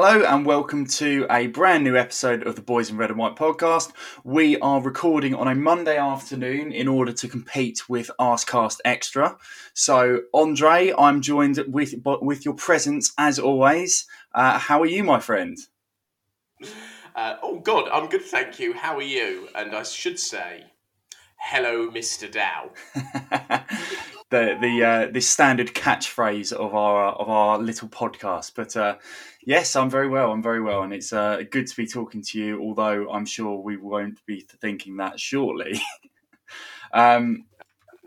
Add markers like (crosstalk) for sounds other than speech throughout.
Hello and welcome to a brand new episode of the Boys in Red and White podcast. We are recording on a Monday afternoon in order to compete with Arsecast Extra. So, Andrei, I'm joined with with your presence as always. Uh, how are you, my friend? Uh, oh God, I'm good, thank you. How are you? And I should say, hello, Mister Dow. (laughs) the the uh, the standard catchphrase of our of our little podcast. But uh, yes, I'm very well. I'm very well, and it's uh, good to be talking to you. Although I'm sure we won't be thinking that shortly. (laughs) um,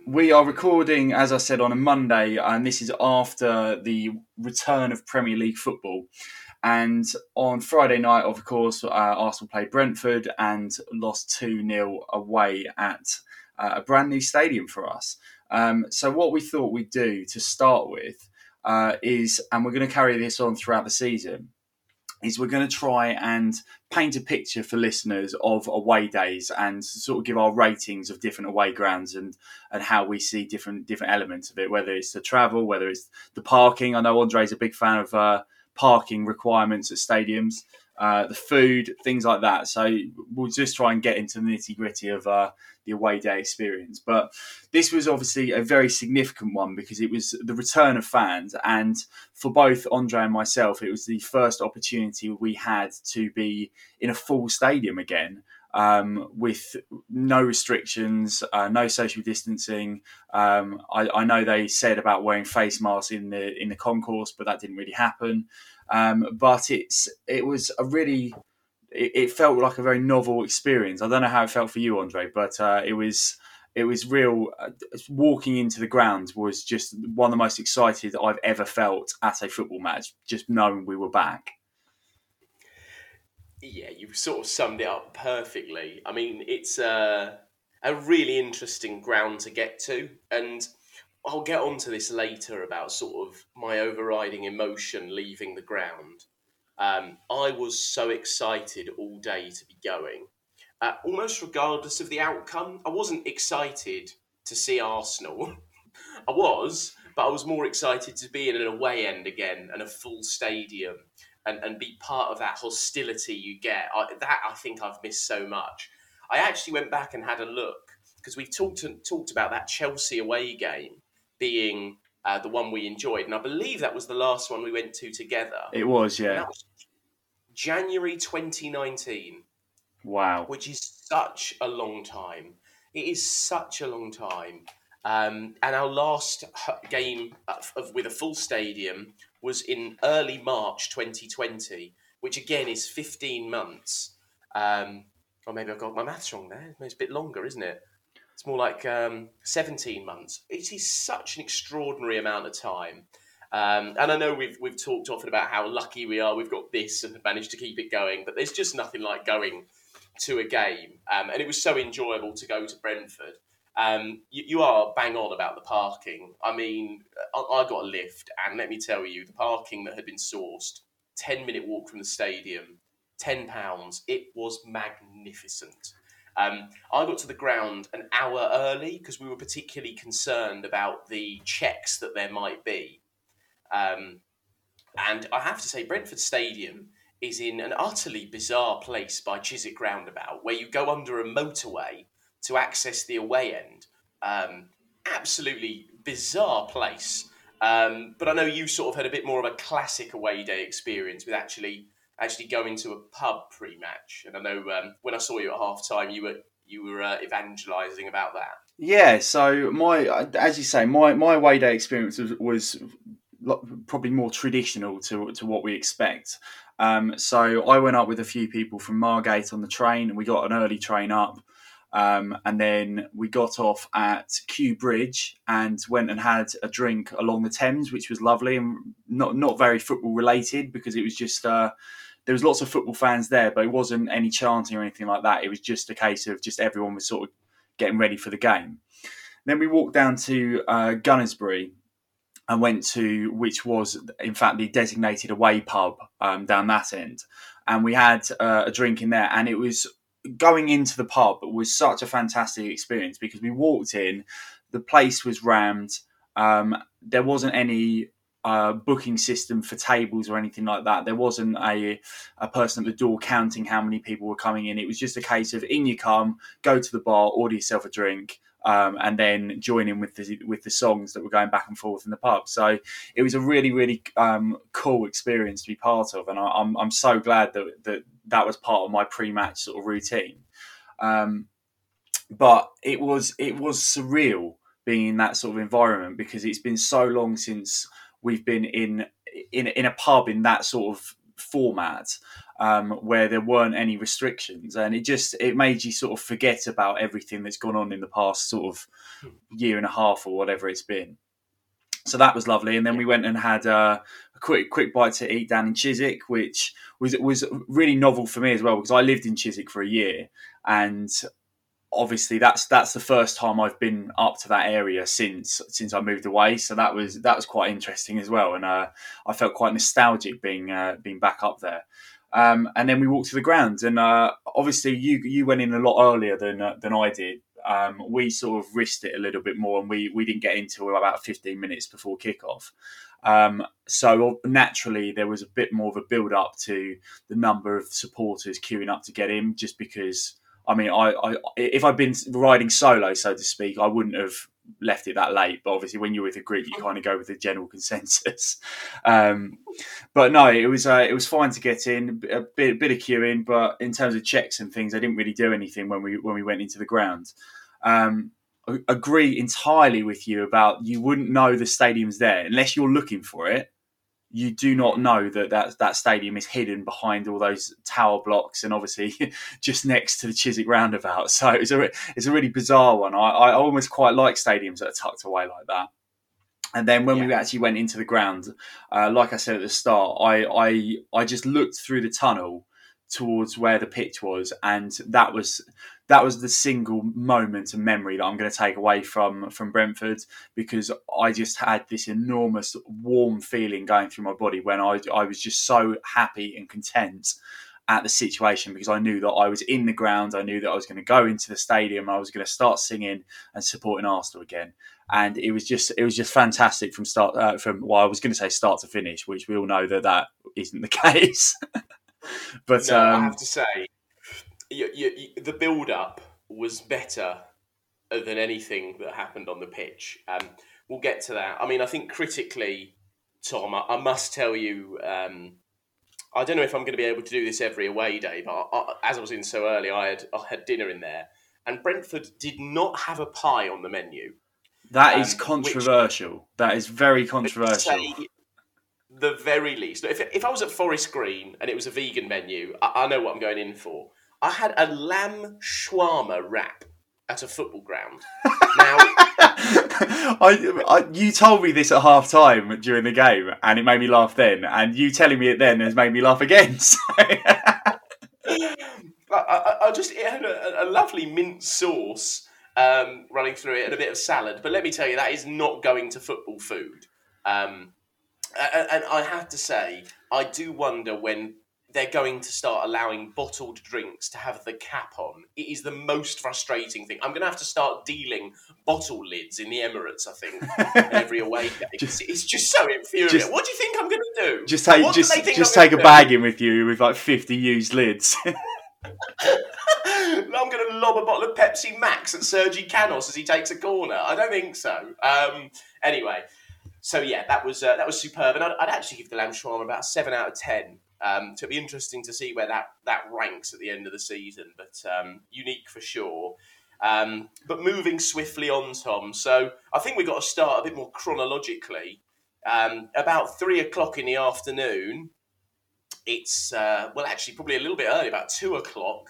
we are recording, as I said, on a Monday, and this is after the return of Premier League football. And on Friday night, of course, uh, Arsenal played Brentford and lost 2 0 away at uh, a brand new stadium for us. Um, so what we thought we'd do to start with uh, is, and we're going to carry this on throughout the season, is we're going to try and paint a picture for listeners of away days and sort of give our ratings of different away grounds and and how we see different different elements of it, whether it's the travel, whether it's the parking. I know Andrei's a big fan of uh, parking requirements at stadiums, uh, the food, things like that. So we'll just try and get into the nitty gritty of uh, the away day experience. But this was obviously a very significant one because it was the return of fans, and for both Andrei and myself, it was the first opportunity we had to be in a full stadium again. Um, with no restrictions, uh, no social distancing. Um, I, I, know they said about wearing face masks in the in the concourse, but that didn't really happen. Um, but it's it was a really it, it, felt like a very novel experience. I don't know how it felt for you, Andrei, but uh, it was it was real. Uh, walking into the ground was just one of the most excited I've ever felt at a football match. Just knowing we were back. Yeah, you've sort of summed it up perfectly. I mean, it's a a really interesting ground to get to, and I'll get onto this later about sort of my overriding emotion leaving the ground. Um, I was so excited all day to be going, uh, almost regardless of the outcome. I wasn't excited to see Arsenal. (laughs) I was, but I was more excited to be in an away end again and a full stadium and, and be part of that hostility you get. I, that I think I've missed so much. I actually went back and had a look because we've talked talked about that Chelsea away game being uh, the one we enjoyed, and I believe that was the last one we went to together. It was, yeah. Was January 2019. Wow. Which is such a long time. It is such a long time. Um, and our last game of, of, with a full stadium was in early March 2020, which again is 15 months. Um, or maybe I've got my maths wrong there. It's a bit longer, isn't it? It's more like um, 17 months. It is such an extraordinary amount of time. Um, and I know we've we've talked often about how lucky we are. We've got this and managed to keep it going. But there's just nothing like going to a game, um, and it was so enjoyable to go to Brentford. Um, you, you, are bang on about the parking. I mean, I, I, got a lift, and let me tell you, the parking that had been sourced, ten minute walk from the stadium, ten pounds. It was magnificent. Um, I got to the ground an hour early because we were particularly concerned about the checks that there might be. Um, and I have to say, Brentford Stadium is in an utterly bizarre place by Chiswick Roundabout, where you go under a motorway to access the away end. Um, absolutely bizarre place. Um, but I know you sort of had a bit more of a classic away day experience with actually actually going to a pub pre-match. And I know um, when I saw you at half time, you were you were uh, evangelising about that. Yeah, so my as you say, my my away day experience was, was probably more traditional to, to what we expect. Um, so I went up with a few people from Margate on the train, and we got an early train up. Um, and then we got off at Kew Bridge and went and had a drink along the Thames, which was lovely and not not very football related because it was just uh, there was lots of football fans there, but it wasn't any chanting or anything like that. It was just a case of just everyone was sort of getting ready for the game. Then we walked down to uh, Gunnersbury, and went to which was in fact the designated away pub um, down that end, and we had uh, a drink in there, and it was going into the pub was such a fantastic experience because we walked in, the place was rammed, um, there wasn't any uh, booking system for tables or anything like that. There wasn't a a person at the door counting how many people were coming in. It was just a case of in you come, go to the bar, order yourself a drink, um, and then joining with the with the songs that were going back and forth in the pub. So it was a really really um, cool experience to be part of, and I, am I'm, I'm so glad that that that was part of my pre-match sort of routine. Um, but it was it was surreal being in that sort of environment because it's been so long since we've been in in in a pub in that sort of format um, where there weren't any restrictions, and it just it made you sort of forget about everything that's gone on in the past sort of year and a half or whatever it's been. So that was lovely, and then we went and had uh, a quick quick bite to eat down in Chiswick, which was was really novel for me as well because I lived in Chiswick for a year, and obviously that's that's the first time I've been up to that area since since I moved away. So that was that was quite interesting as well, and uh, I felt quite nostalgic being uh, being back up there. Um, and then we walked to the ground, and uh, obviously you you went in a lot earlier than uh, than I did. Um, we sort of risked it a little bit more, and we we didn't get into about fifteen minutes before kickoff. Um, so naturally, there was a bit more of a build up to the number of supporters queuing up to get in, just because. I mean, I, I if I'd been riding solo, so to speak, I wouldn't have left it that late. But obviously, when you're with a group, you kind of go with the general (laughs) consensus. Um, but no, it was uh, it was fine to get in a bit, bit of queuing, but in terms of checks and things, I didn't really do anything when we when we went into the ground. Um, I agree entirely with you about you wouldn't know the stadium's there unless you're looking for it you do not know that, that that stadium is hidden behind all those tower blocks and obviously (laughs) just next to the Chiswick roundabout. So it's a it's a really bizarre one. I, I almost quite like stadiums that are tucked away like that. And then when yeah. we actually went into the ground, uh, like I said at the start, I, I I just looked through the tunnel towards where the pitch was, and that was that was the single moment of memory that I'm going to take away from from Brentford because I just had this enormous warm feeling going through my body when I I was just so happy and content at the situation because I knew that I was in the ground. I knew that I was going to go into the stadium. I was going to start singing and supporting Arsenal again, and it was just it was just fantastic from start uh, from well I was going to say start to finish, which we all know that that isn't the (laughs) case. but no, um, I have to say, you, you, the build up was better than anything that happened on the pitch. Um, we'll get to that. I mean, I think critically, Tom, I, I must tell you. Um, I don't know if I'm going to be able to do this every away day, but I, I, as I was in so early, I had I had dinner in there, and Brentford did not have a pie on the menu. That is um, controversial. Which, that is very controversial the very least. If, if I was at Forest Green and it was a vegan menu, I, I know what I'm going in for. I had a lamb shawarma wrap at a football ground. (laughs) Now, I, I, you told me this at half time during the game, and it made me laugh then. And you telling me it then has made me laugh again. (laughs) So. I, I, just it had a, a lovely mint sauce um, running through it and a bit of salad. But let me tell you, that is not going to football food. Um, and I have to say, I do wonder when they're going to start allowing bottled drinks to have the cap on. It is the most frustrating thing. I'm going to have to start dealing bottle lids in the Emirates. I think (laughs) every away game. Just, it's just so infuriating. Just, what do you think I'm going to do? Just take just just take a do? bag in with you with like 50 used lids. (laughs) I'm going to lob a bottle of Pepsi Max at Sergi Canos as he takes a corner. I don't think so. Um, anyway, so yeah, that was uh, that was superb, and I'd, I'd, actually give the lamb shawarma about a seven out of ten. Um, so it'd be interesting to see where that that ranks at the end of the season, but um, unique for sure. Um, but moving swiftly on, Tom. So I think we've got to start a bit more chronologically. Um, about three o'clock in the afternoon, it's uh, well, actually, probably a little bit early, about two o'clock.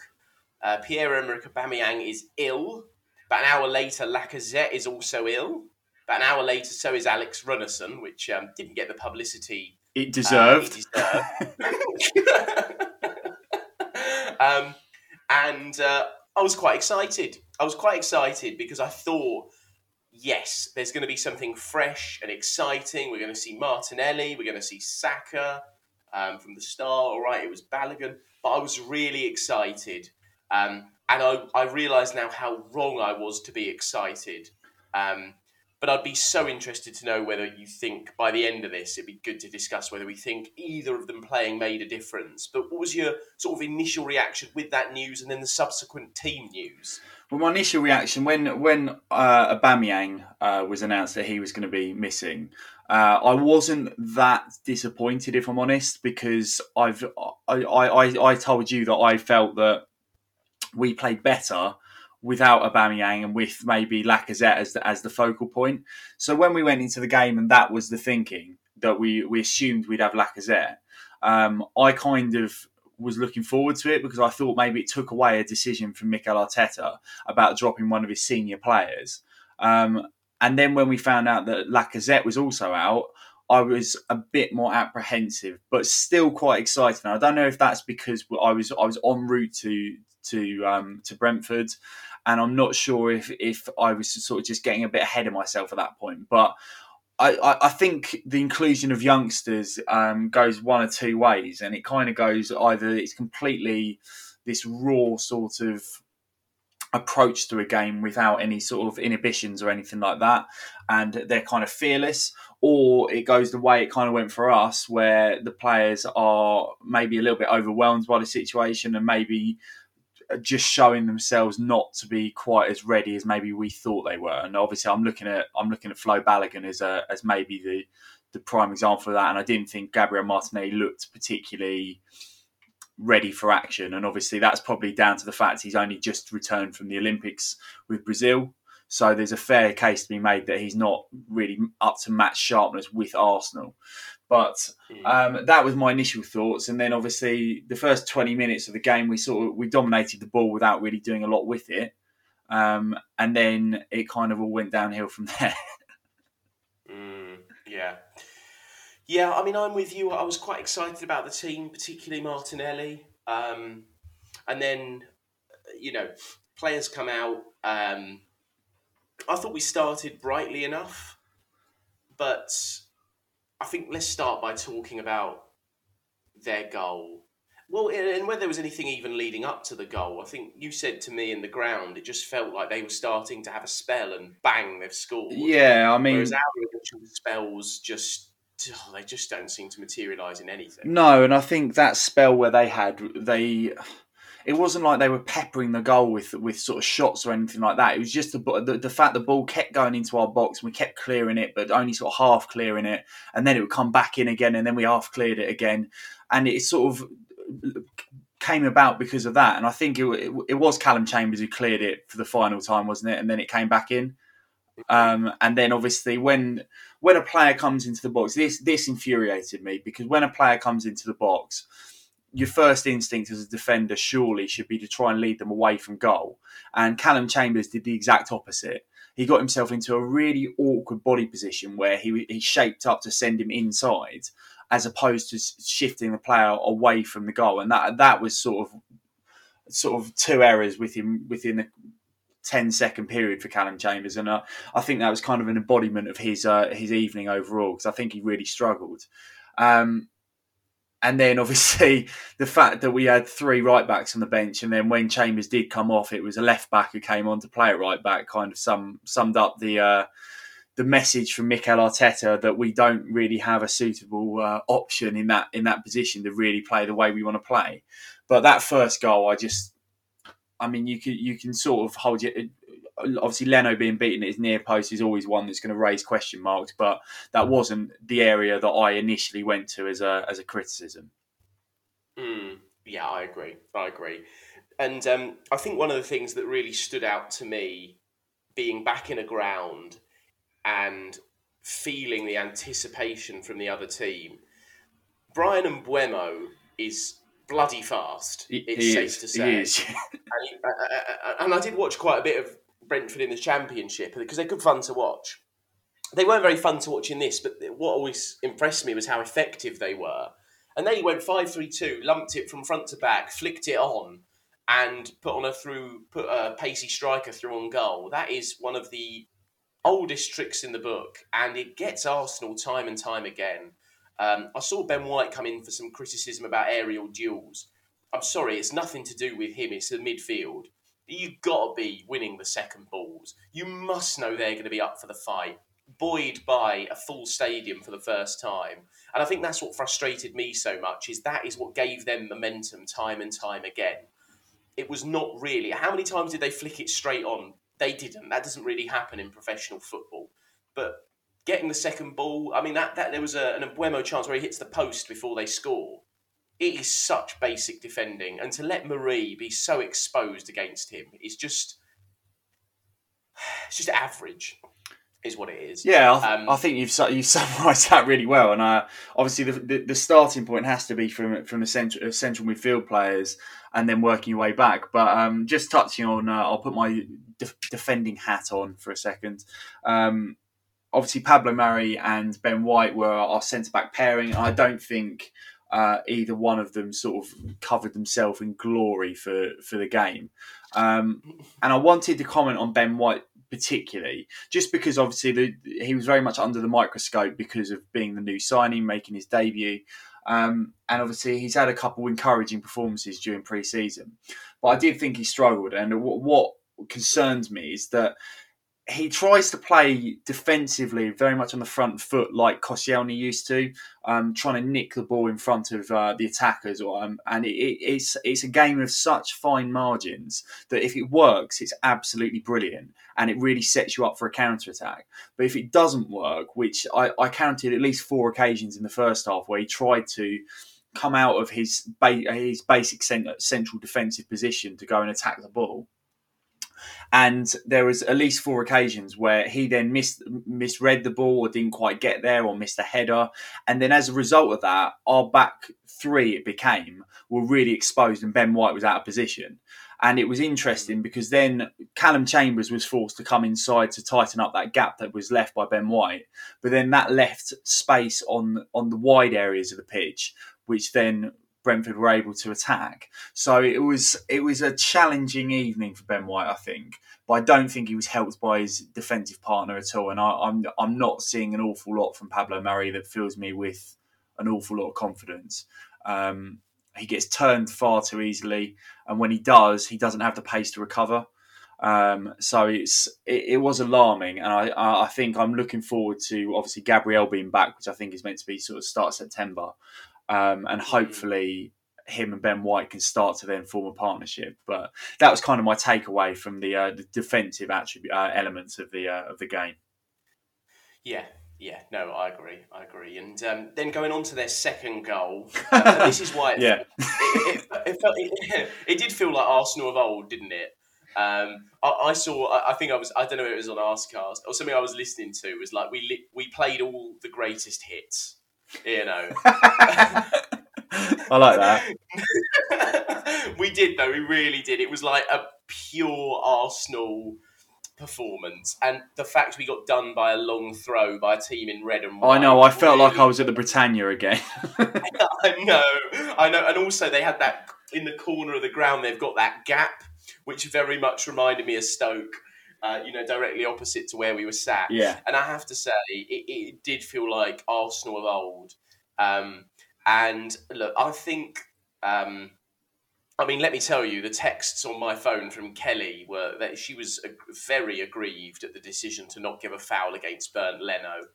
Uh, Pierre Emerick Aubameyang is ill. About an hour later, Lacazette is also ill. About an hour later, so is Alex Runarsson, which um, didn't get the publicity it deserved. Uh, it deserved. um, and uh, I was quite excited. I was quite excited because I thought, yes, there's going to be something fresh and exciting. We're going to see Martinelli. We're going to see Saka um, from the start. All right, it was Balogun, but I was really excited. Um, and I, I realised now how wrong I was to be excited. Um, But I'd be so interested to know whether you think by the end of this, it'd be good to discuss whether we think either of them playing made a difference. But what was your sort of initial reaction with that news and then the subsequent team news? Well, my initial reaction when when uh, Aubameyang uh, was announced that he was going to be missing, uh, I wasn't that disappointed, if I'm honest, because I've I, I, I told you that I felt that we played better without Aubameyang and with maybe Lacazette as the, as the focal point. So when we went into the game and that was the thinking that we we assumed we'd have Lacazette, um, I kind of was looking forward to it because I thought maybe it took away a decision from Mikel Arteta about dropping one of his senior players. Um, and then when we found out that Lacazette was also out, I was a bit more apprehensive, but still quite excited. And I don't know if that's because I was I was en route to to um, to Brentford, and I'm not sure if if I was sort of just getting a bit ahead of myself at that point. But I, I, think the inclusion of youngsters um, goes one or two ways, and it kind of goes either it's completely this raw sort of approach to a game without any sort of inhibitions or anything like that, and they're kind of fearless, or it goes the way it kind of went for us, where the players are maybe a little bit overwhelmed by the situation and maybe just showing themselves not to be quite as ready as maybe we thought they were. And obviously, I'm looking at I'm looking at Flo Balogun as a as maybe the the prime example of that. And I didn't think Gabriel Martinelli looked particularly ready for action. And obviously, that's probably down to the fact he's only just returned from the Olympics with Brazil. So there's a fair case to be made that he's not really up to match sharpness with Arsenal. But hmm. um, that was my initial thoughts, and then obviously the first twenty minutes of the game, we sort of we dominated the ball without really doing a lot with it, um, and then it kind of all went downhill from (laughs) there. mm, yeah, yeah. I mean, I'm with you. I was quite excited about the team, particularly Martinelli, um, and then you know players come out. Um, I thought we started brightly enough, but I think let's start by talking about their goal. Well, and whether there was anything even leading up to the goal, I think you said to me in the ground, it just felt like they were starting to have a spell, and bang, they've scored. Yeah, I mean, whereas our initial spells just oh, they just don't seem to materialise in anything. No, and I think that spell where they had they it wasn't like they were peppering the goal with with sort of shots or anything like that. It was just the the, the fact the ball kept going into our box and we kept clearing it, but only sort of half clearing it, and then it would come back in again, and then we half cleared it again, and it sort of came about because of that. And I think it, it, it was Callum Chambers who cleared it for the final time, wasn't it? And then it came back in. Um, and then obviously when when a player comes into the box, this this infuriated me because when a player comes into the box your first instinct as a defender surely should be to try and lead them away from goal. And Callum Chambers did the exact opposite. He got himself into a really awkward body position where he, he shaped up to send him inside, as opposed to shifting the player away from the goal. And that that was sort of sort of two errors within within the 10 second period for Callum Chambers. And uh, I think that was kind of an embodiment of his uh, his evening overall because I think he really struggled. Um, and then obviously (laughs) the fact that we had three right backs on the bench, and then when Chambers did come off, it was a left back who came on to play at right back. Kind of sum, summed up the uh, the message from Mikel Arteta that we don't really have a suitable uh, option in that in that position to really play the way we want to play. But that first goal, I just, I mean, you can you can sort of hold it obviously Leno being beaten at his near post is always one that's going to raise question marks, but that wasn't the area that I initially went to as a as a criticism. Mm, yeah, I agree. I agree. And um, I think one of the things that really stood out to me, being back in a ground and feeling the anticipation from the other team, Bryan and Mbeumo is bloody fast. It's he safe is. to say. (laughs) uh, uh, uh, and, I did watch quite a bit of Brentford in the Championship because they're good fun to watch. They weren't very fun to watch in this, but what always impressed me was how effective they were. And they went five three two, lumped it from front to back, flicked it on, and put on a through, put a pacey striker through on goal. That is one of the oldest tricks in the book, and it gets Arsenal time and time again. Um, I saw Ben White come in for some criticism about aerial duels. I'm sorry, it's nothing to do with him. It's the midfield you've got to be winning the second balls. You must know they're going to be up for the fight. buoyed by a full stadium for the first time. And I think that's what frustrated me so much is that is what gave them momentum time and time again. It was not really. How many times did they flick it straight on? They didn't. That doesn't really happen in professional football. But getting the second ball, I mean that, that there was a, an Mbeumo chance where he hits the post before they score. It is such basic defending, and to let Mari be so exposed against him is just it's just average is what it is. Yeah, I, th- um, I think you've you summarised (laughs) that really well. And uh, obviously, the, the, the starting point has to be from from the central, uh, central midfield players, and then working your way back. But um, just touching on, uh, I'll put my de- defending hat on for a second. Um, obviously, Pablo Mari and Ben White were our centre back pairing. I don't think. Uh, either one of them sort of covered themselves in glory for, for the game. Um, and I wanted to comment on Ben White particularly, just because obviously the, he was very much under the microscope because of being the new signing, making his debut. Um, and obviously, he's had a couple encouraging performances during pre-season, but I did think he struggled. And what, what concerns me is that he tries to play defensively very much on the front foot like Koscielny used to, um, trying to nick the ball in front of uh, the attackers. Um, and it, it's it's a game of such fine margins that if it works, it's absolutely brilliant and it really sets you up for a counter attack. But if it doesn't work, which I, I counted at least four occasions in the first half where he tried to come out of his ba- his basic central defensive position to go and attack the ball and there was at least four occasions where he then missed misread the ball or didn't quite get there or missed a header. And then as a result of that our back three it became were really exposed and Ben White was out of position. And it was interesting mm. because then Callum Chambers was forced to come inside to tighten up that gap that was left by Ben White. But then that left space on on the wide areas of the pitch which then Brentford were able to attack. So it was it was a challenging evening for Ben White, I think. But I don't think he was helped by his defensive partner at all. And I, am I'm, I'm not seeing an awful lot from Pablo Mari that fills me with an awful lot of confidence. Um, he gets turned far too easily, and when he does, he doesn't have the pace to recover. Um, so it's it, it, was alarming, and I I think I'm looking forward to obviously Gabriel being back, which I think is meant to be sort of start September um, and hopefully him and Ben White can start to then form a partnership. But that was kind of my takeaway from the, uh, the defensive attribute uh, elements of the uh, of the game. Yeah, yeah, no, I agree, I agree. And um, then going on to their second goal, (laughs) uh, this is why it, yeah. (laughs) it, it, it, felt, (laughs) it, did feel like Arsenal of old, didn't it? Um, I, I, saw. I think I was. I don't know if it was on Arsecast or something I was listening to. Was like we we played all the greatest hits you know. (laughs) I like that. (laughs) we did though, we really did. It was like a pure Arsenal performance, and the fact we got done by a long throw by a team in red and white. I know. I felt really... like I was at the Britannia again. (laughs) I know. I know. And also, they had that in the corner of the ground. They've got that gap, which very much reminded me of Stoke. Uh, you know, directly opposite to where we were sat. Yeah. And I have to say, it, it did feel like Arsenal of old. Um, and look, I think, um, I mean, let me tell you, the texts on my phone from Kelly were that she was very aggrieved at the decision to not give a foul against Bernd Leno.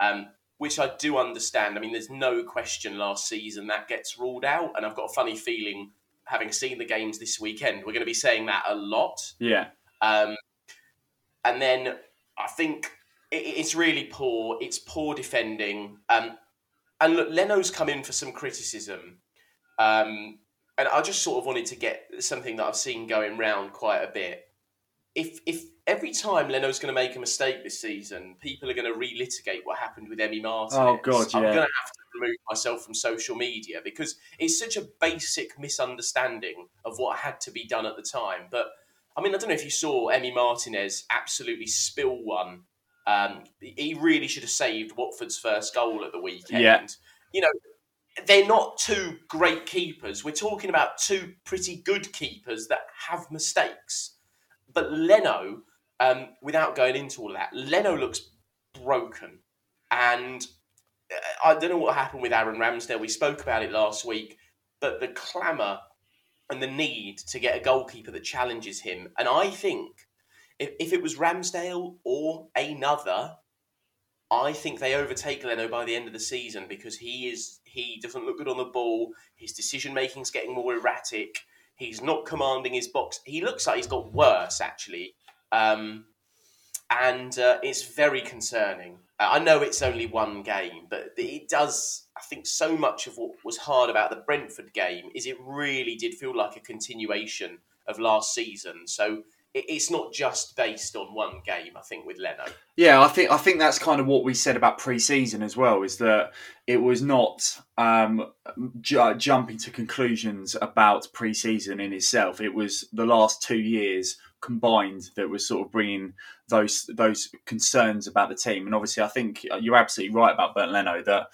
Um, which I do understand. I mean, there's no question last season that gets ruled out, and I've got a funny feeling, having seen the games this weekend, we're going to be saying that a lot. Yeah. Um, and then I think it's really poor. It's poor defending. Um, and look, Leno's come in for some criticism. Um, and I just sort of wanted to get something that I've seen going round quite a bit. If if every time Leno's going to make a mistake this season, people are going to relitigate what happened with Emi Martin. Oh God, yeah. I'm going to have to remove myself from social media because it's such a basic misunderstanding of what had to be done at the time. But I mean, I don't know if you saw Emi Martinez absolutely spill one. Um, he really should have saved Watford's first goal at the weekend. Yeah. You know, they're not two great keepers. We're talking about two pretty good keepers that have mistakes. But Leno, um, without going into all of that, Leno looks broken. And uh, I don't know what happened with Aaron Ramsdale. We spoke about it last week, but the clamour and the need to get a goalkeeper that challenges him. And I think if, if it was Ramsdale or another, I think they overtake Leno by the end of the season because he is he doesn't look good on the ball. His decision making is getting more erratic. He's not commanding his box. He looks like he's got worse actually, um, and uh, it's very concerning. I know it's only one game, but it does. I think so much of what was hard about the Brentford game is it really did feel like a continuation of last season. So it's not just based on one game. I think with Leno. Yeah, I think I think that's kind of what we said about pre-season as well. Is that it was not um, ju- jumping to conclusions about pre-season in itself. It was the last two years combined that was sort of bringing those those concerns about the team. And obviously, I think you're absolutely right about Bernd Leno. That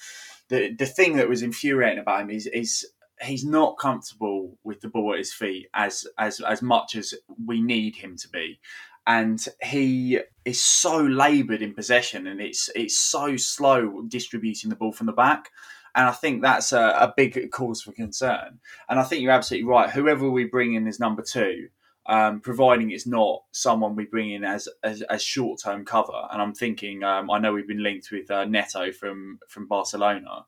the the thing that was infuriating about him is is he's not comfortable with the ball at his feet as as as much as we need him to be and he is so laboured in possession and it's it's so slow distributing the ball from the back and I think that's a, a, big cause for concern. And I think you're absolutely right. Whoever we bring in as number two, um, providing it's not someone we bring in as as, as short term cover. And I'm thinking, um, I know we've been linked with uh, Neto from from Barcelona.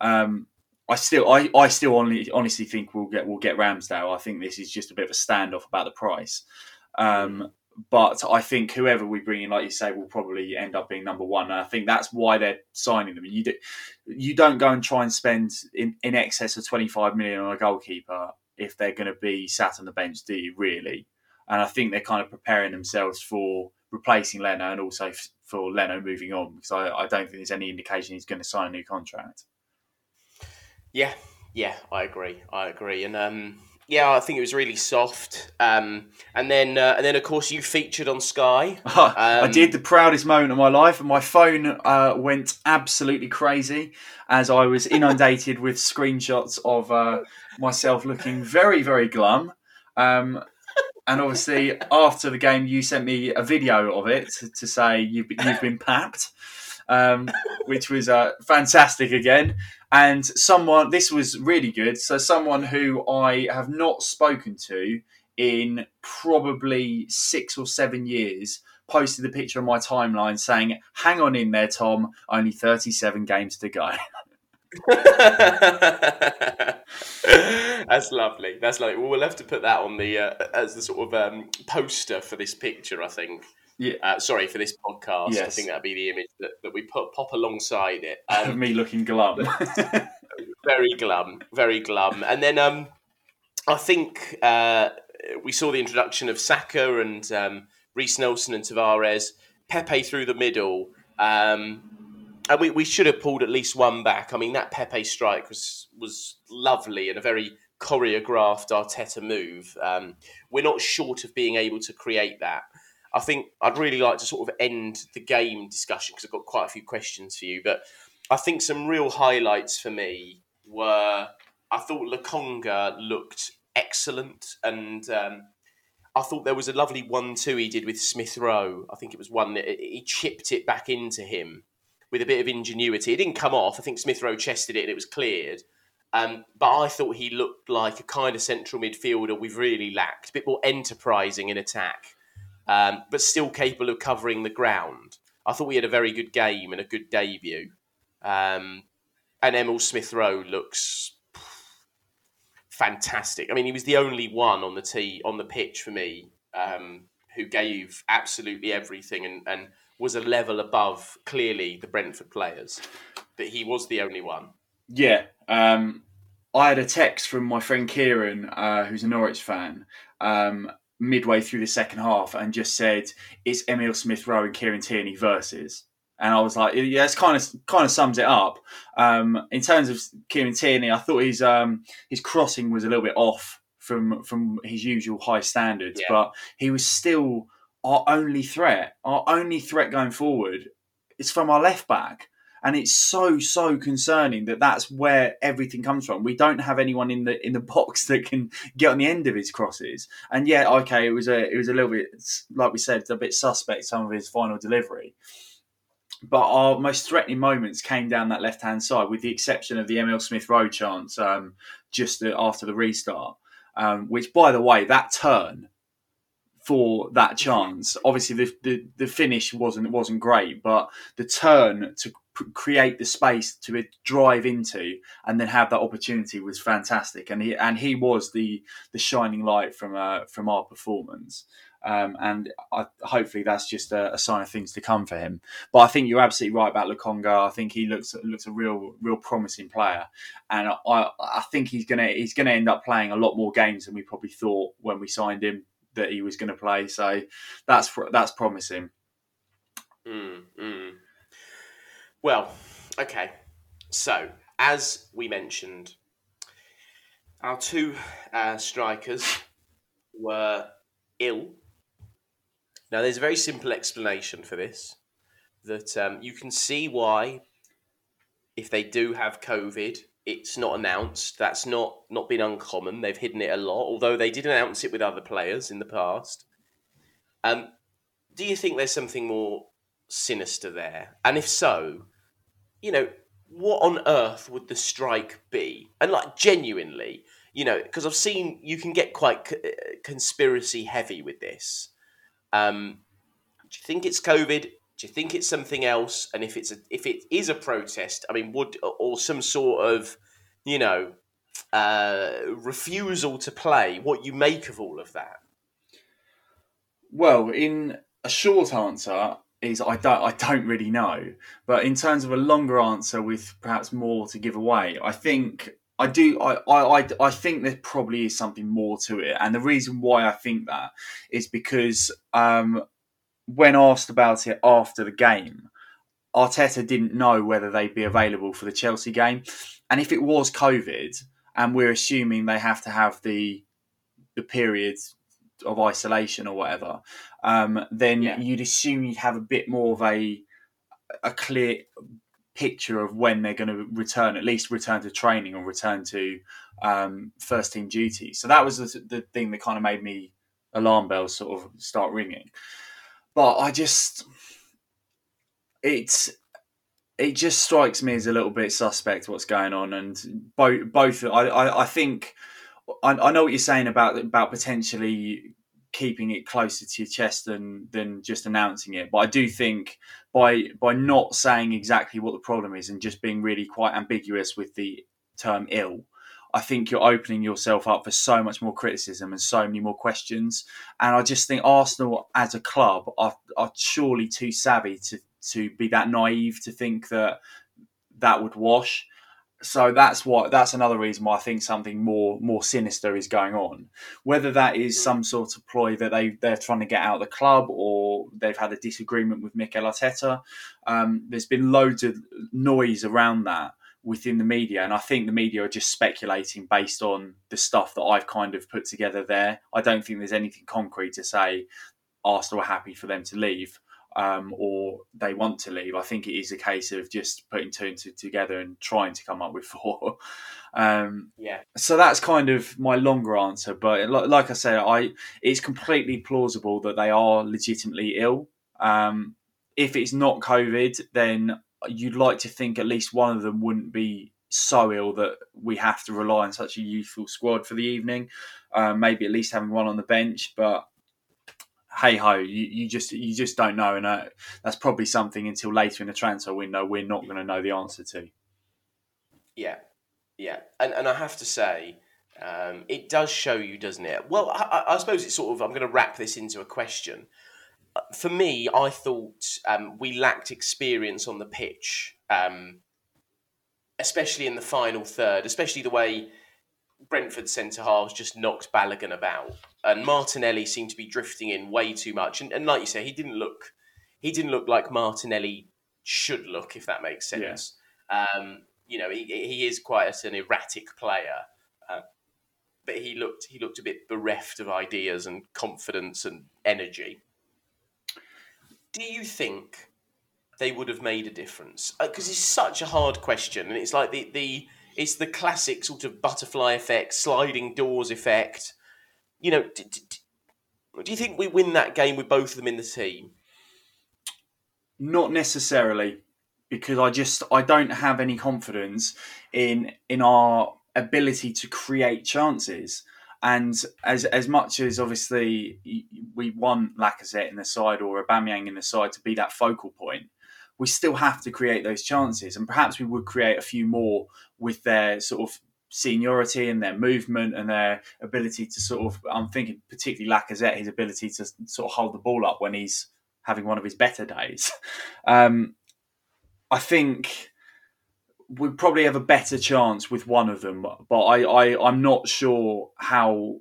Um, I still, I, I still only, honestly think we'll get we'll get Ramsdale. I think this is just a bit of a standoff about the price. Um, but I think whoever we bring in, like you say, will probably end up being number one. And I think that's why they're signing them. You do, you don't go and try and spend in, in excess of twenty five million on a goalkeeper if they're going to be sat on the bench, do you really? And I think they're kind of preparing themselves for replacing Leno and also for Leno moving on because I, I don't think there's any indication he's going to sign a new contract. Yeah, yeah, I agree. I agree, and um, yeah, I think it was really soft. Um, and then, uh, and then, of course, you featured on Sky. (laughs) um, I did the proudest moment of my life, and my phone uh, went absolutely crazy as I was (laughs) inundated with screenshots of uh, myself looking very, very glum. Um, and obviously, after the game, you sent me a video of it to, to say you've, you've been papped um, which was uh, fantastic again. And someone, this was really good. So, someone who I have not spoken to in probably six or seven years posted a picture on my timeline saying, Hang on in there, Tom, only 37 games to go. (laughs) That's lovely. That's lovely. Well, we'll have to put that on the uh, as the sort of um, poster for this picture. I think. Yeah. Uh, sorry for this podcast. Yes. I think that'd be the image that, that we put pop alongside it. (laughs) Um, me looking glum. (laughs) very glum, very glum. And then um, I think uh, we saw the introduction of Saka and um, Reiss Nelson and Tavares. Pepe through the middle. Um, and we, we should have pulled at least one back. I mean, that Pepe strike was was lovely and a very choreographed Arteta move. Um, we're not short of being able to create that. I think I'd really like to sort of end the game discussion because I've got quite a few questions for you. But I think some real highlights for me were I thought Lokonga looked excellent, and um, I thought there was a lovely one-two he did with Smith Rowe. I think it was one that he chipped it back into him with a bit of ingenuity. It didn't come off. I think Smith Rowe chested it and it was cleared. Um, but I thought he looked like a kind of central midfielder we've really lacked, a bit more enterprising in attack um, but still capable of covering the ground. I thought we had a very good game and a good debut. Um, and Emil Smith Rowe looks fantastic. I mean, he was the only one on the tee on the pitch for me um, who gave absolutely everything and, and was a level above clearly the Brentford players. But he was the only one. Yeah. Um, I had a text from my friend Kieran, uh, who's a Norwich fan, um, midway through the second half and just said it's Emil Smith Rowe and Kieran Tierney versus. And I was like, yeah, it's kind of kind of sums it up. Um, in terms of Kieran Tierney, I thought his um, his crossing was a little bit off from from his usual high standards, yeah. but he was still our only threat. Our only threat going forward is from our left back and it's so so concerning that that's where everything comes from. We don't have anyone in the in the (laughs) box that can get on the end of his crosses. And yeah, okay, it was a it was a little bit like we said, a bit suspect some of his final delivery. But our most threatening moments came down that left hand side, with the exception of the Emil Smith Rowe chance um, just after the restart. Um, which, by the way, that turn for that chance. Obviously, the, the, the finish wasn't wasn't great, but the turn to create the space to drive into and then have that opportunity was fantastic. And he and he was the the shining light from uh, from our performance. Um, and I, hopefully that's just a, a, sign of things to come for him. But I think you're absolutely right about Lokonga. I think he looks looks a real real promising player, and I I think he's gonna he's gonna end up playing a lot more games than we probably thought when we signed him that he was going to play. So that's that's promising. Mm, mm. Well, okay. So as we mentioned, our two uh, strikers were ill now, there's a very simple explanation for this that um, you can see why, if they do have COVID, it's not announced. That's not not been uncommon. They've hidden it a lot, although they did announce it with other players in the past. Um, do you think there's something more sinister there? And if so, you know, what on earth would the strike be? And like genuinely, you know, because I've seen you can get quite conspiracy heavy with this. Um, do you think it's COVID? Do you think it's something else? And if it's a, if it is a protest, I mean, would or some sort of, you know, uh, refusal to play? What you make of all of that? Well, in a short answer is I don't I don't really know, but in terms of a longer answer with perhaps more to give away, I think I do. I, I, I think there probably is something more to it, and the reason why I think that is because um, when asked about it after the game, Arteta didn't know whether they'd be available for the Chelsea game, and if it was COVID, and we're assuming they have to have the the period of isolation or whatever, um, then yeah. you'd assume you'd have a bit more of a a clear picture of when they're going to return, at least return to training or return to um, first team duty. So that was the, the thing that kind of made me alarm bells sort of start ringing. But I just, it's it just strikes me as a little bit suspect what's going on, and both both I I, I think. I, I know what you're saying about about potentially keeping it closer to your chest than than just announcing it. But I do think by by not saying exactly what the problem is and just being really quite ambiguous with the term ill, I think you're opening yourself up for so much more criticism and so many more questions. And I just think Arsenal as a club are, are surely too savvy to to be that naive to think that that would wash so that's what that's another reason why I think something more more sinister is going on. Whether that is hmm. some sort of ploy that they they're trying to get out of the club, or they've had a disagreement with Mikel Arteta. Um, there's been loads of noise around that within the media, and I think the media are just speculating based on the stuff that I've kind of put together there. I don't think there's anything concrete to say Arsenal are happy for them to leave um, or they want to leave. I think it is a case of just putting two and two together and trying to come up with (laughs) four. Um, yeah. So that's kind of my longer answer. But like I said, I it's completely plausible that they are legitimately ill. Um, if it's not COVID, then you'd like to think at least one of them wouldn't be so ill that we have to rely on such a youthful squad for the evening. Um, maybe at least having one on the bench, but hey ho, you, you just you just don't know, and uh, that's probably something until later in the transfer window we're not going to know the answer to. Yeah, yeah, and and I have to say. Um, it does show you, doesn't it? Well, I, I suppose it's sort of. I'm going to wrap this into a question. Uh, for me, I thought um, we lacked experience on the pitch, um, especially in the final third. Especially the way Brentford centre halves just knocked Balogun about, and Martinelli seemed to be drifting in way too much. And, and like you say, he didn't look he didn't look like Martinelli should look, if that makes sense. Yeah. Um, you know, he, he is quite an erratic player, uh, but he looked he looked a bit bereft of ideas and confidence and energy. Do you think they would have made a difference? Because uh, it's such a hard question, and it's like the the it's the classic sort of butterfly effect, sliding doors effect. You know, d- d- do you think we win that game with both of them in the team? Not necessarily, because I just I don't have any confidence in in our ability to create chances. And as as much as obviously we want Lacazette in the side or Aubameyang in the side to be that focal point, we still have to create those chances. And perhaps we would create a few more with their sort of seniority and their movement and their ability to sort of. I'm thinking particularly Lacazette, his ability to sort of hold the ball up when he's having one of his better days. (laughs) Um, I think we'd probably have a better chance with one of them, but I, I I'm not sure how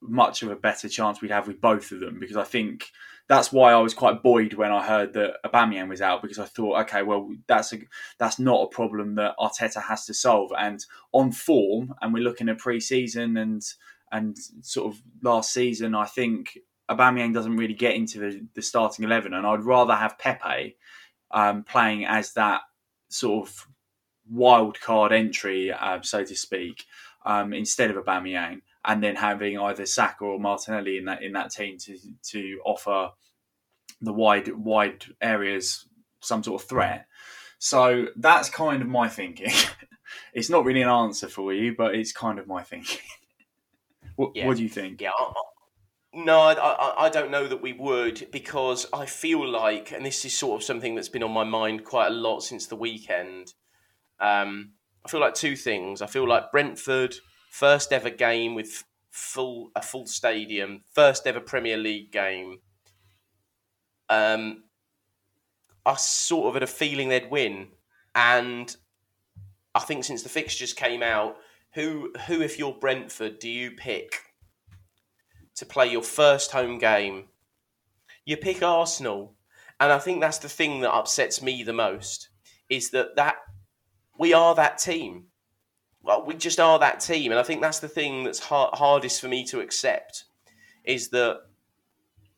much of a better chance we'd have with both of them because I think that's why I was quite buoyed when I heard that Aubameyang was out because I thought, okay, well that's a that's not a problem that Arteta has to solve. And on form, and we're looking at pre-season and and sort of last season, I think Aubameyang doesn't really get into the, the starting eleven, and I'd rather have Pepe um, playing as that sort of wild card entry, uh, so to speak, um, instead of Aubameyang, and then having either Saka or Martinelli in that in that team to to offer the wide wide areas some sort of threat. So that's kind of my thinking. (laughs) it's not really an answer for you, but it's kind of my thinking. (laughs) what, yeah. what do you think? Yeah, no, I, I, I don't know that we would because I feel like, and this is sort of something that's been on my mind quite a lot since the weekend. Um, I feel like two things. I feel like Brentford first ever game with full a full stadium, first ever Premier League game. Um, I sort of had a feeling they'd win, and I think since the fixtures came out, who who if you're Brentford do you pick? to play your first home game, you pick Arsenal. And I think that's the thing that upsets me the most is that that we are that team. Well, we just are that team, and I think that's the thing that's hard, hardest for me to accept is that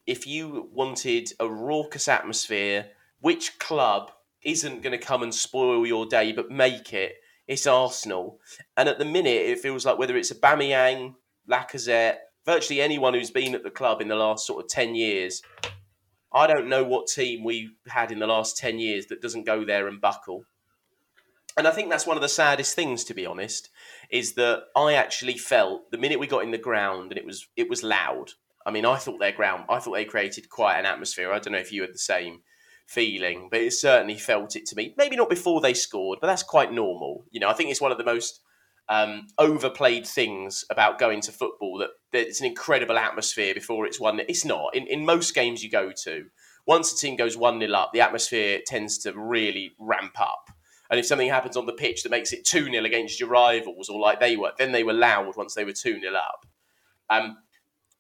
if you wanted a raucous atmosphere, which club isn't going to come and spoil your day but make it? It's Arsenal, and at the minute it feels like whether it's Aubameyang, Lacazette, virtually anyone who's been at the club in the last sort of 10 years, I don't know what team we've had in the last 10 years that doesn't go there and buckle. And I think that's one of the saddest things, to be honest, is that I actually felt the minute we got in the ground and it was it was loud. I mean, I thought their ground, I thought they created quite an atmosphere. I don't know if you had the same feeling, but it certainly felt it to me. Maybe not before they scored, but that's quite normal. You know, I think it's one of the most um, overplayed things about going to football that, that it's an incredible atmosphere before it's one. It's not. In, in most games you go to, once a team goes 1 0 up, the atmosphere tends to really ramp up. And if something happens on the pitch that makes it 2 0 against your rivals, or like they were, then they were loud once they were 2 0 up. Um,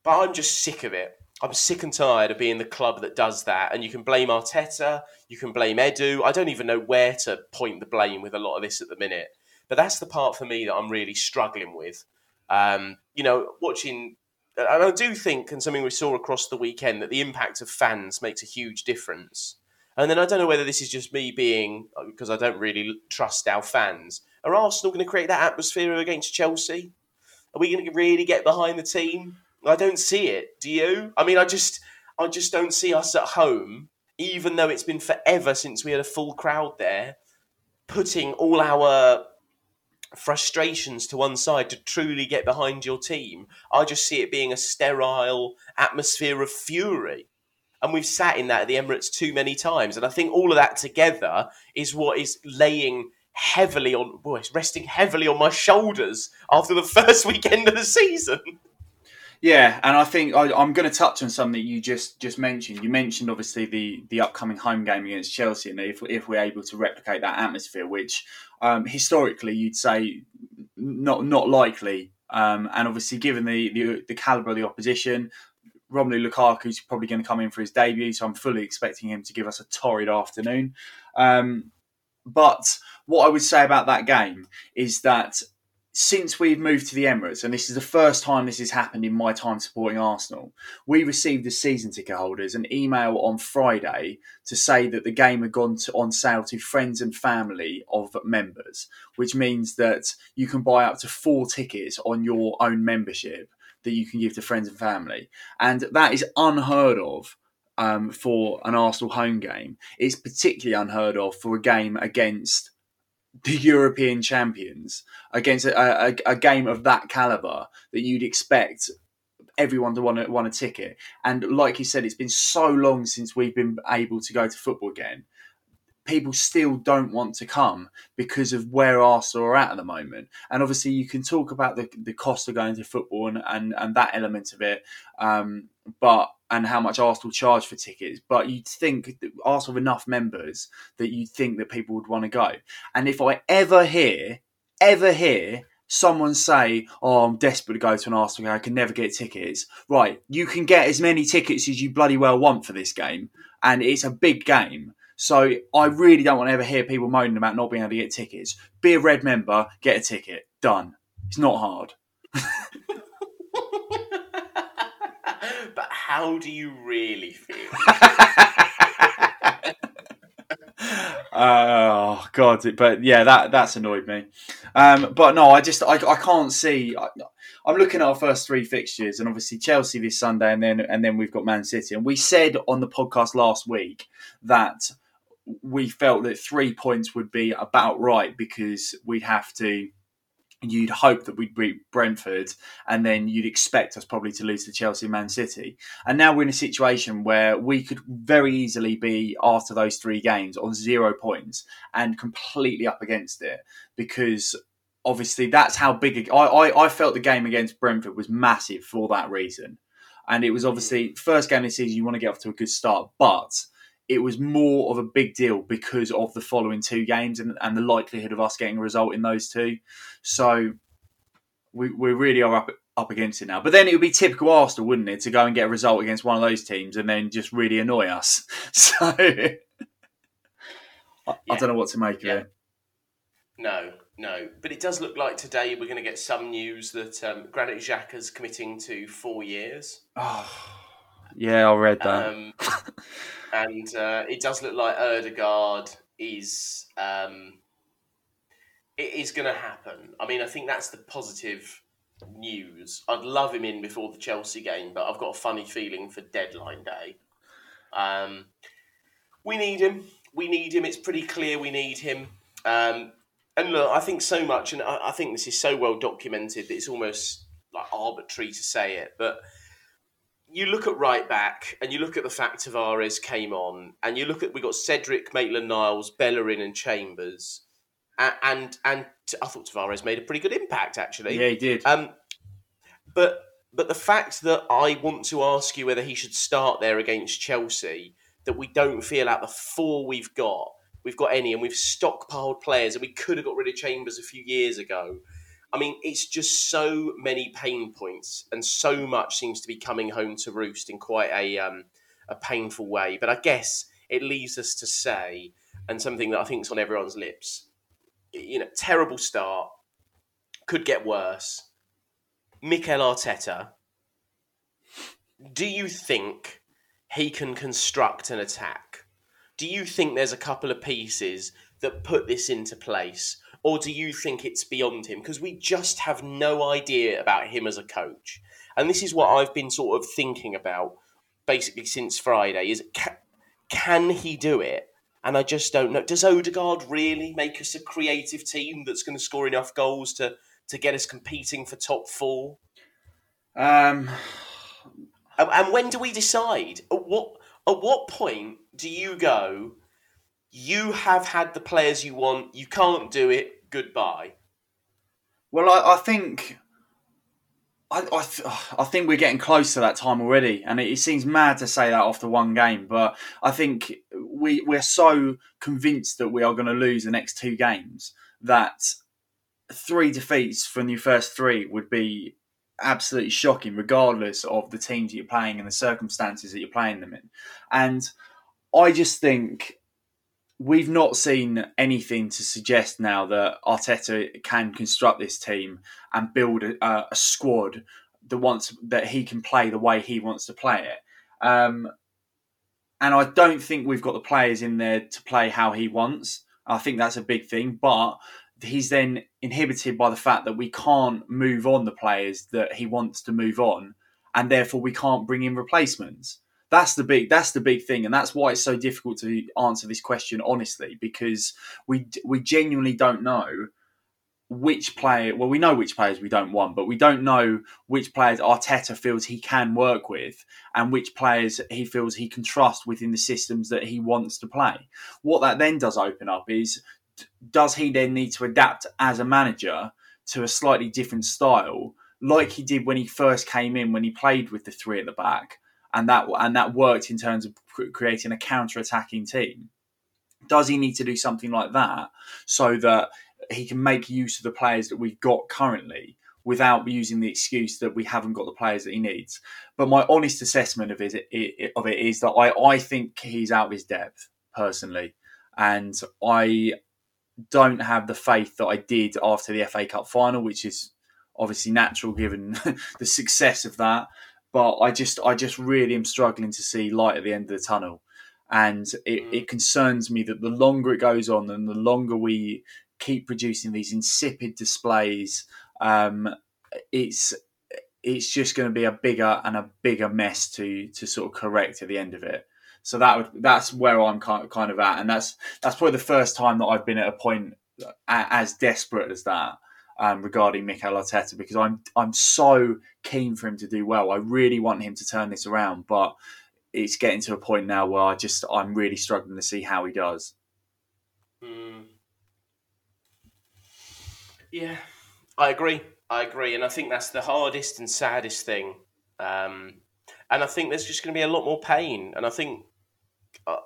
but I'm just sick of it. I'm sick and tired of being the club that does that. And you can blame Arteta, you can blame Edu. I don't even know where to point the blame with a lot of this at the minute. But that's the part for me that I'm really struggling with. Um, you know, watching, and I do think, and something we saw across the weekend, that the impact of fans makes a huge difference. And then I don't know whether this is just me being, uh, because I don't really trust our fans. Are Arsenal going to create that atmosphere against Chelsea? Are we going to really get behind the team? I don't see it. Do you? I mean, I just, I just don't see us at home, even though it's been forever since we had a full crowd there, putting all our frustrations to one side to truly get behind your team. I just see it being a sterile atmosphere of fury. And we've sat in that at the Emirates too many times. And I think all of that together is what is laying heavily on, boy, it's resting heavily on my shoulders after the (laughs) first weekend of the season. Yeah, and I think I, am going to touch on something you just just mentioned. You mentioned obviously the the upcoming home game against Chelsea, and if if we're able to replicate that atmosphere, which um, historically you'd say not not likely, um, and obviously given the, the the caliber of the opposition, Romelu Lukaku's probably going to come in for his debut, so I'm fully expecting him to give us a torrid afternoon. Um, but what I would say about that game is that since we've moved to the Emirates, and this is the first time this has happened in my time supporting Arsenal, we received as season ticket holders an email on Friday to say that the game had gone to, on sale to friends and family of members, which means that you can buy up to four tickets on your own membership that you can give to friends and family. And that is unheard of um, for an Arsenal home game. It's particularly unheard of for a game against the European champions against a, a, a game of that caliber that you'd expect everyone to want to want a ticket. And like you said, it's been so long since we've been able to go to football again. People still don't want to come because of where Arsenal are at at the moment. And obviously, you can talk about the, the cost of going to football and, and, and that element of it, um, but and how much Arsenal charge for tickets. But you'd think Arsenal have enough members that you'd think that people would want to go. And if I ever hear, ever hear someone say, "Oh, I'm desperate to go to an Arsenal game. I can never get tickets." Right, you can get as many tickets as you bloody well want for this game, and it's a big game. So I really don't want to ever hear people moaning about not being able to get tickets. Be a red member, get a ticket. Done. It's not hard. (laughs) but how do you really feel? (laughs) oh god but yeah that that's annoyed me um, but no i just I, I can't see I, i'm looking at our first three fixtures and obviously chelsea this sunday and then and then we've got man city and we said on the podcast last week that we felt that three points would be about right because we'd have to you'd hope that we'd beat Brentford, and then you'd expect us probably to lose to Chelsea, Man City. And now we're in a situation where we could very easily be after those three games on zero points and completely up against it because obviously that's how big. A, I, I I felt the game against Brentford was massive for that reason, and it was obviously first game of the season. You want to get off to a good start, but it was more of a big deal because of the following two games and, and the likelihood of us getting a result in those two. So we, we really are up up against it now. But then it would be typical Arsenal, wouldn't it, to go and get a result against one of those teams and then just really annoy us. (laughs) So I, yeah. I don't know what to make yeah. of it. No, no. But it does look like today we're going to get some news that um, Granit Xhaka's committing to four years. Oh, yeah, I read that. Um, and uh, it does look like Odegaard is um, it is going to happen. I mean, I think that's the positive news. I'd love him in before the Chelsea game, but I've got a funny feeling for deadline day. Um, we need him. We need him. It's pretty clear we need him. Um, and look, I think so much, and I, I think this is so well documented that it's almost like arbitrary to say it, but you look at right back and you look at the fact Tavares came on and you look at we got Cedric, Maitland Niles, Bellerin, and Chambers, and, and and I thought Tavares made a pretty good impact actually. Yeah, he did. Um, but but the fact that I want to ask you whether he should start there against Chelsea, that we don't feel out the four we've got, we've got any, and we've stockpiled players, and we could have got rid of Chambers a few years ago. I mean, it's just so many pain points, and so much seems to be coming home to roost in quite a um, a painful way. But I guess it leaves us to say, and something that I think is on everyone's lips, you know, terrible start, could get worse. Mikel Arteta, do you think he can construct an attack? Do you think there's a couple of pieces that put this into place? Or do you think it's beyond him? Because we just have no idea about him as a coach. And this is what I've been sort of thinking about basically since Friday is can, can he do it? And I just don't know. Does Odegaard really make us a creative team that's going to score enough goals to, to get us competing for top four? Um, and, and when do we decide? At what at what point do you go? You have had the players you want. You can't do it goodbye? Well, I, I think I, I, th- I, think we're getting close to that time already, and it, it, seems mad to say that after one game. But I think we we're so convinced that we are going to lose the next two games that three defeats from your first three would be absolutely shocking, regardless of the teams that you're playing and the circumstances that you're playing them in. And I just think we've not seen anything to suggest now that Arteta can construct this team and build a, a squad that wants that he can play the way he wants to play it. Um, and I don't think we've got the players in there to play how he wants. I think that's a big thing, but he's then inhibited by the fact that we can't move on the players that he wants to move on, and therefore we can't bring in replacements. That's the big that's the big thing, and that's why it's so difficult to answer this question honestly because we we genuinely don't know which player. Well, we know which players we don't want, but we don't know which players Arteta feels he can work with, and which players he feels he can trust within the systems that he wants to play. What that then does open up is, does he then need to adapt as a manager to a slightly different style, like he did when he first came in when he played with the three at the back? And that and that worked in terms of creating a counter-attacking team. Does he need to do something like that so that he can make use of the players that we've got currently without using the excuse that we haven't got the players that he needs? But my honest assessment of it, of it is that I, I think he's out of his depth personally, and I don't have the faith that I did after the FA Cup final, which is obviously natural given (laughs) the success of that but I just I just really am struggling to see light at the end of the tunnel, and it, mm. it concerns me that the longer it goes on and the longer we keep producing these insipid displays, um, it's it's just going to be a bigger and a bigger mess to to sort of correct at the end of it. So that would that's where I'm kind of, kind of at, and that's that's probably the first time that I've been at a point as desperate as that um, regarding Mikel Arteta because I'm I'm so keen for him to do well. I really want him to turn this around, but it's getting to a point now where I just I'm really struggling to see how he does. Mm. Yeah, I agree. I agree, and I think that's the hardest and saddest thing. Um, and I think there's just going to be a lot more pain. And I think uh,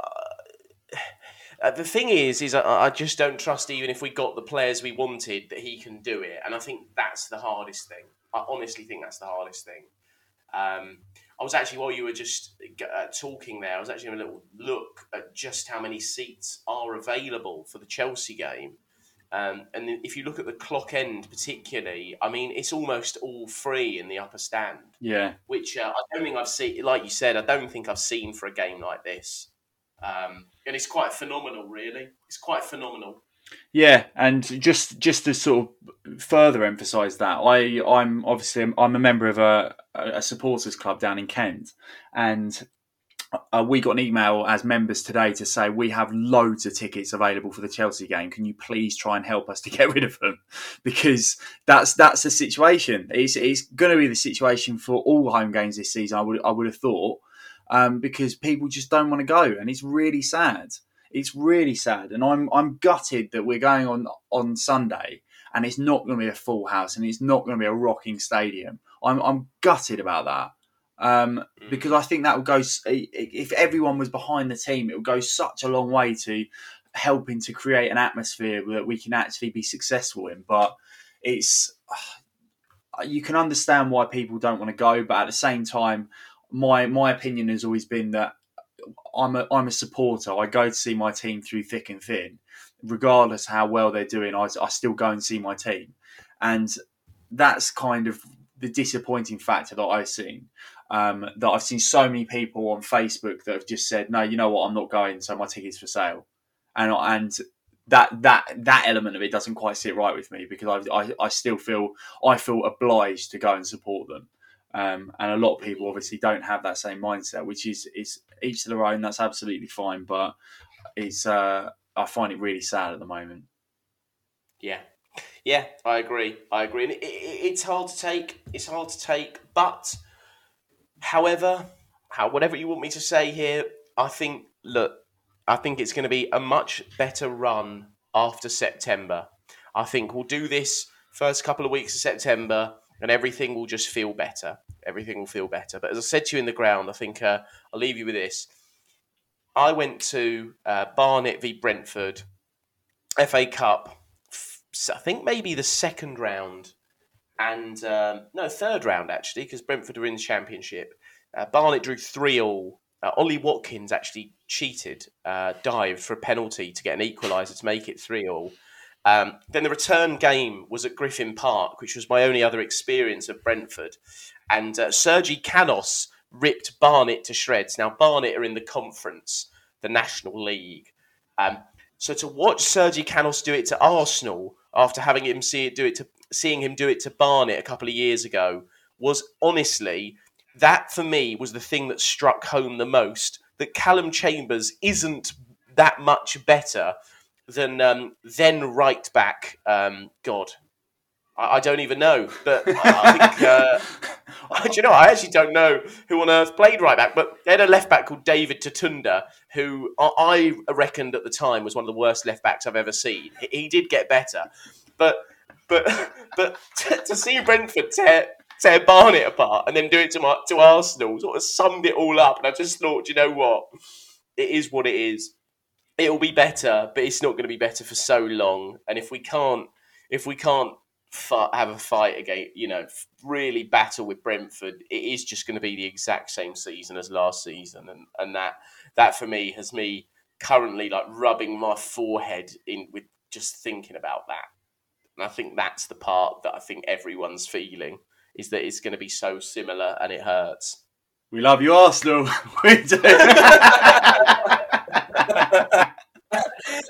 uh, the thing is, is I, I, just don't trust even if we got the players we wanted that he can do it, and I think that's the hardest thing. I honestly think that's the hardest thing. Um, I was actually while you were just uh, talking there, I was actually having a little look at just how many seats are available for the Chelsea game. Um, and if you look at the clock end, particularly, I mean, it's almost all free in the upper stand. Yeah. Which uh, I don't think I've seen, like you said, I don't think I've seen for a game like this. Um, and it's quite phenomenal, really. It's quite phenomenal. Yeah, and just just to sort of further emphasise that, I I'm obviously I'm a member of a, a supporters club down in Kent, and uh, we got an email as members today to say we have loads of tickets available for the Chelsea game. Can you please try and help us to get rid of them? (laughs) Because that's that's the situation. It's it's going to be the situation for all home games this season. I would I would have thought um, because people just don't want to go, and it's really sad. It's really sad, and I'm I'm gutted that we're going on on Sunday, and it's not going to be a full house, and it's not going to be a rocking stadium. I'm I'm gutted about that. Um, mm. because I think that would go. If everyone was behind the team, it would go such a long way to helping to create an atmosphere that we can actually be successful in. But it's you can understand why people don't want to go, but at the same time, my my opinion has always been that I'm a I'm a supporter. I go to see my team through thick and thin, regardless how well they're doing. I, I still go and see my team, and that's kind of the disappointing factor that I've seen. Um, that I've seen so many people on Facebook that have just said, "No, you know what? I'm not going. So my ticket's for sale," and and that that that element of it doesn't quite sit right with me because I, I, I still feel I feel obliged to go and support them. Um, and a lot of people obviously don't have that same mindset, which is is each to their own. That's absolutely fine, but it's uh, I find it really sad at the moment. Yeah, yeah, I agree. I agree. And it, it, it's hard to take. It's hard to take, but however, how whatever you want me to say here, I think look, I think it's going to be a much better run after September. I think we'll do this first couple of weeks of September and everything will just feel better. Everything will feel better. But as I said to you in the ground, I think uh, I'll leave you with this. I went to uh, Barnet v Brentford, FA Cup. I think maybe the second round, and um, no third round actually, because Brentford were in the Championship. Uh, Barnet drew three all. Uh, Ollie Watkins actually cheated, uh, dived for a penalty to get an equaliser to make it three all. Um, then the return game was at Griffin Park, which was my only other experience of Brentford. And uh, Sergi Canos ripped Barnet to shreds. Now, Barnet are in the conference, the National League. Um, so to watch Sergi Canos do it to Arsenal after having him see it do it to seeing him do it to Barnet a couple of years ago was honestly that for me was the thing that struck home the most. That Calum Chambers isn't that much better than um, then right back. Um, God, I, I, don't even know, but I, think. Uh, (laughs) do you know? I actually don't know who on earth played right back, but they had a left back called David Tutonda, who I reckoned at the time was one of the worst left backs I've ever seen. He did get better, but but (laughs) but to, to see Brentford tear tear Barnet apart and then do it to my, to Arsenal sort of summed it all up, and I just thought, you know what, it is what it is. It'll be better, but it's not going to be better for so long. And if we can't, if we can't have a fight again, you know, really battle with Brentford, it is just going to be the exact same season as last season, and and that that for me has me currently like rubbing my forehead in with just thinking about that. And I think that's the part that I think everyone's feeling is that it's going to be so similar and it hurts. We love you, Arsenal. (laughs) we do. (laughs)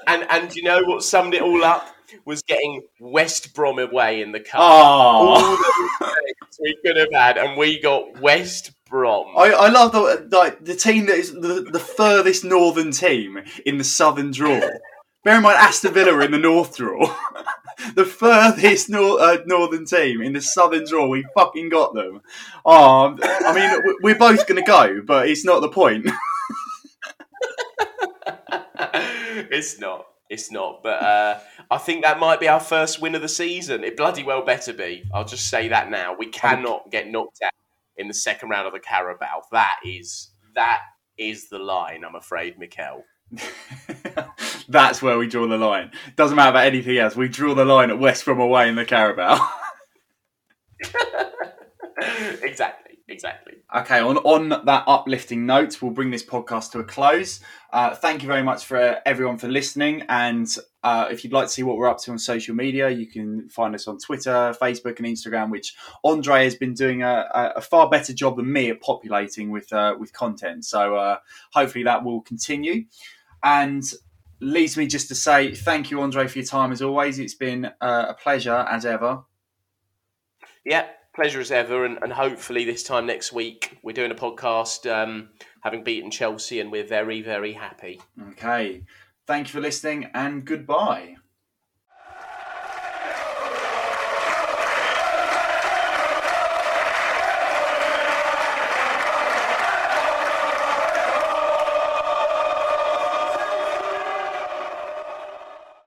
and and you know what summed it all up was getting West Brom away in the cup. Oh. All we could have had, and we got West Brom. I, I love the like the team that is the, the furthest northern team in the southern draw. Bear in mind, Aston Villa are in the north draw. (laughs) the furthest nor- uh, northern team in the southern draw. We fucking got them. Oh, I mean, we're both going to go, but it's not the point. (laughs) (laughs) it's not. It's not. But uh, I think that might be our first win of the season. It bloody well better be. I'll just say that now. We cannot get knocked out in the second round of the Carabao. That is that is the line. I'm afraid, Mikel. (laughs) That's where we draw the line. Doesn't matter about anything else. We draw the line at West Brom away in the Carabao. (laughs) (laughs) exactly exactly. Okay, on, on that uplifting note, we'll bring this podcast to a close. Uh, thank you very much for everyone for listening. And uh, if you'd like to see what we're up to on social media, you can find us on Twitter, Facebook, and Instagram, which Andrei has been doing a, a far better job than me at populating with uh, with content. So uh, hopefully that will continue. And leaves me just to say thank you, Andrei, for your time as always. It's been uh, a pleasure as ever. Yeah, pleasure as ever, and, and hopefully this time next week we're doing a podcast um, having beaten Chelsea, and we're very, very happy. Okay. Thank you for listening, and goodbye.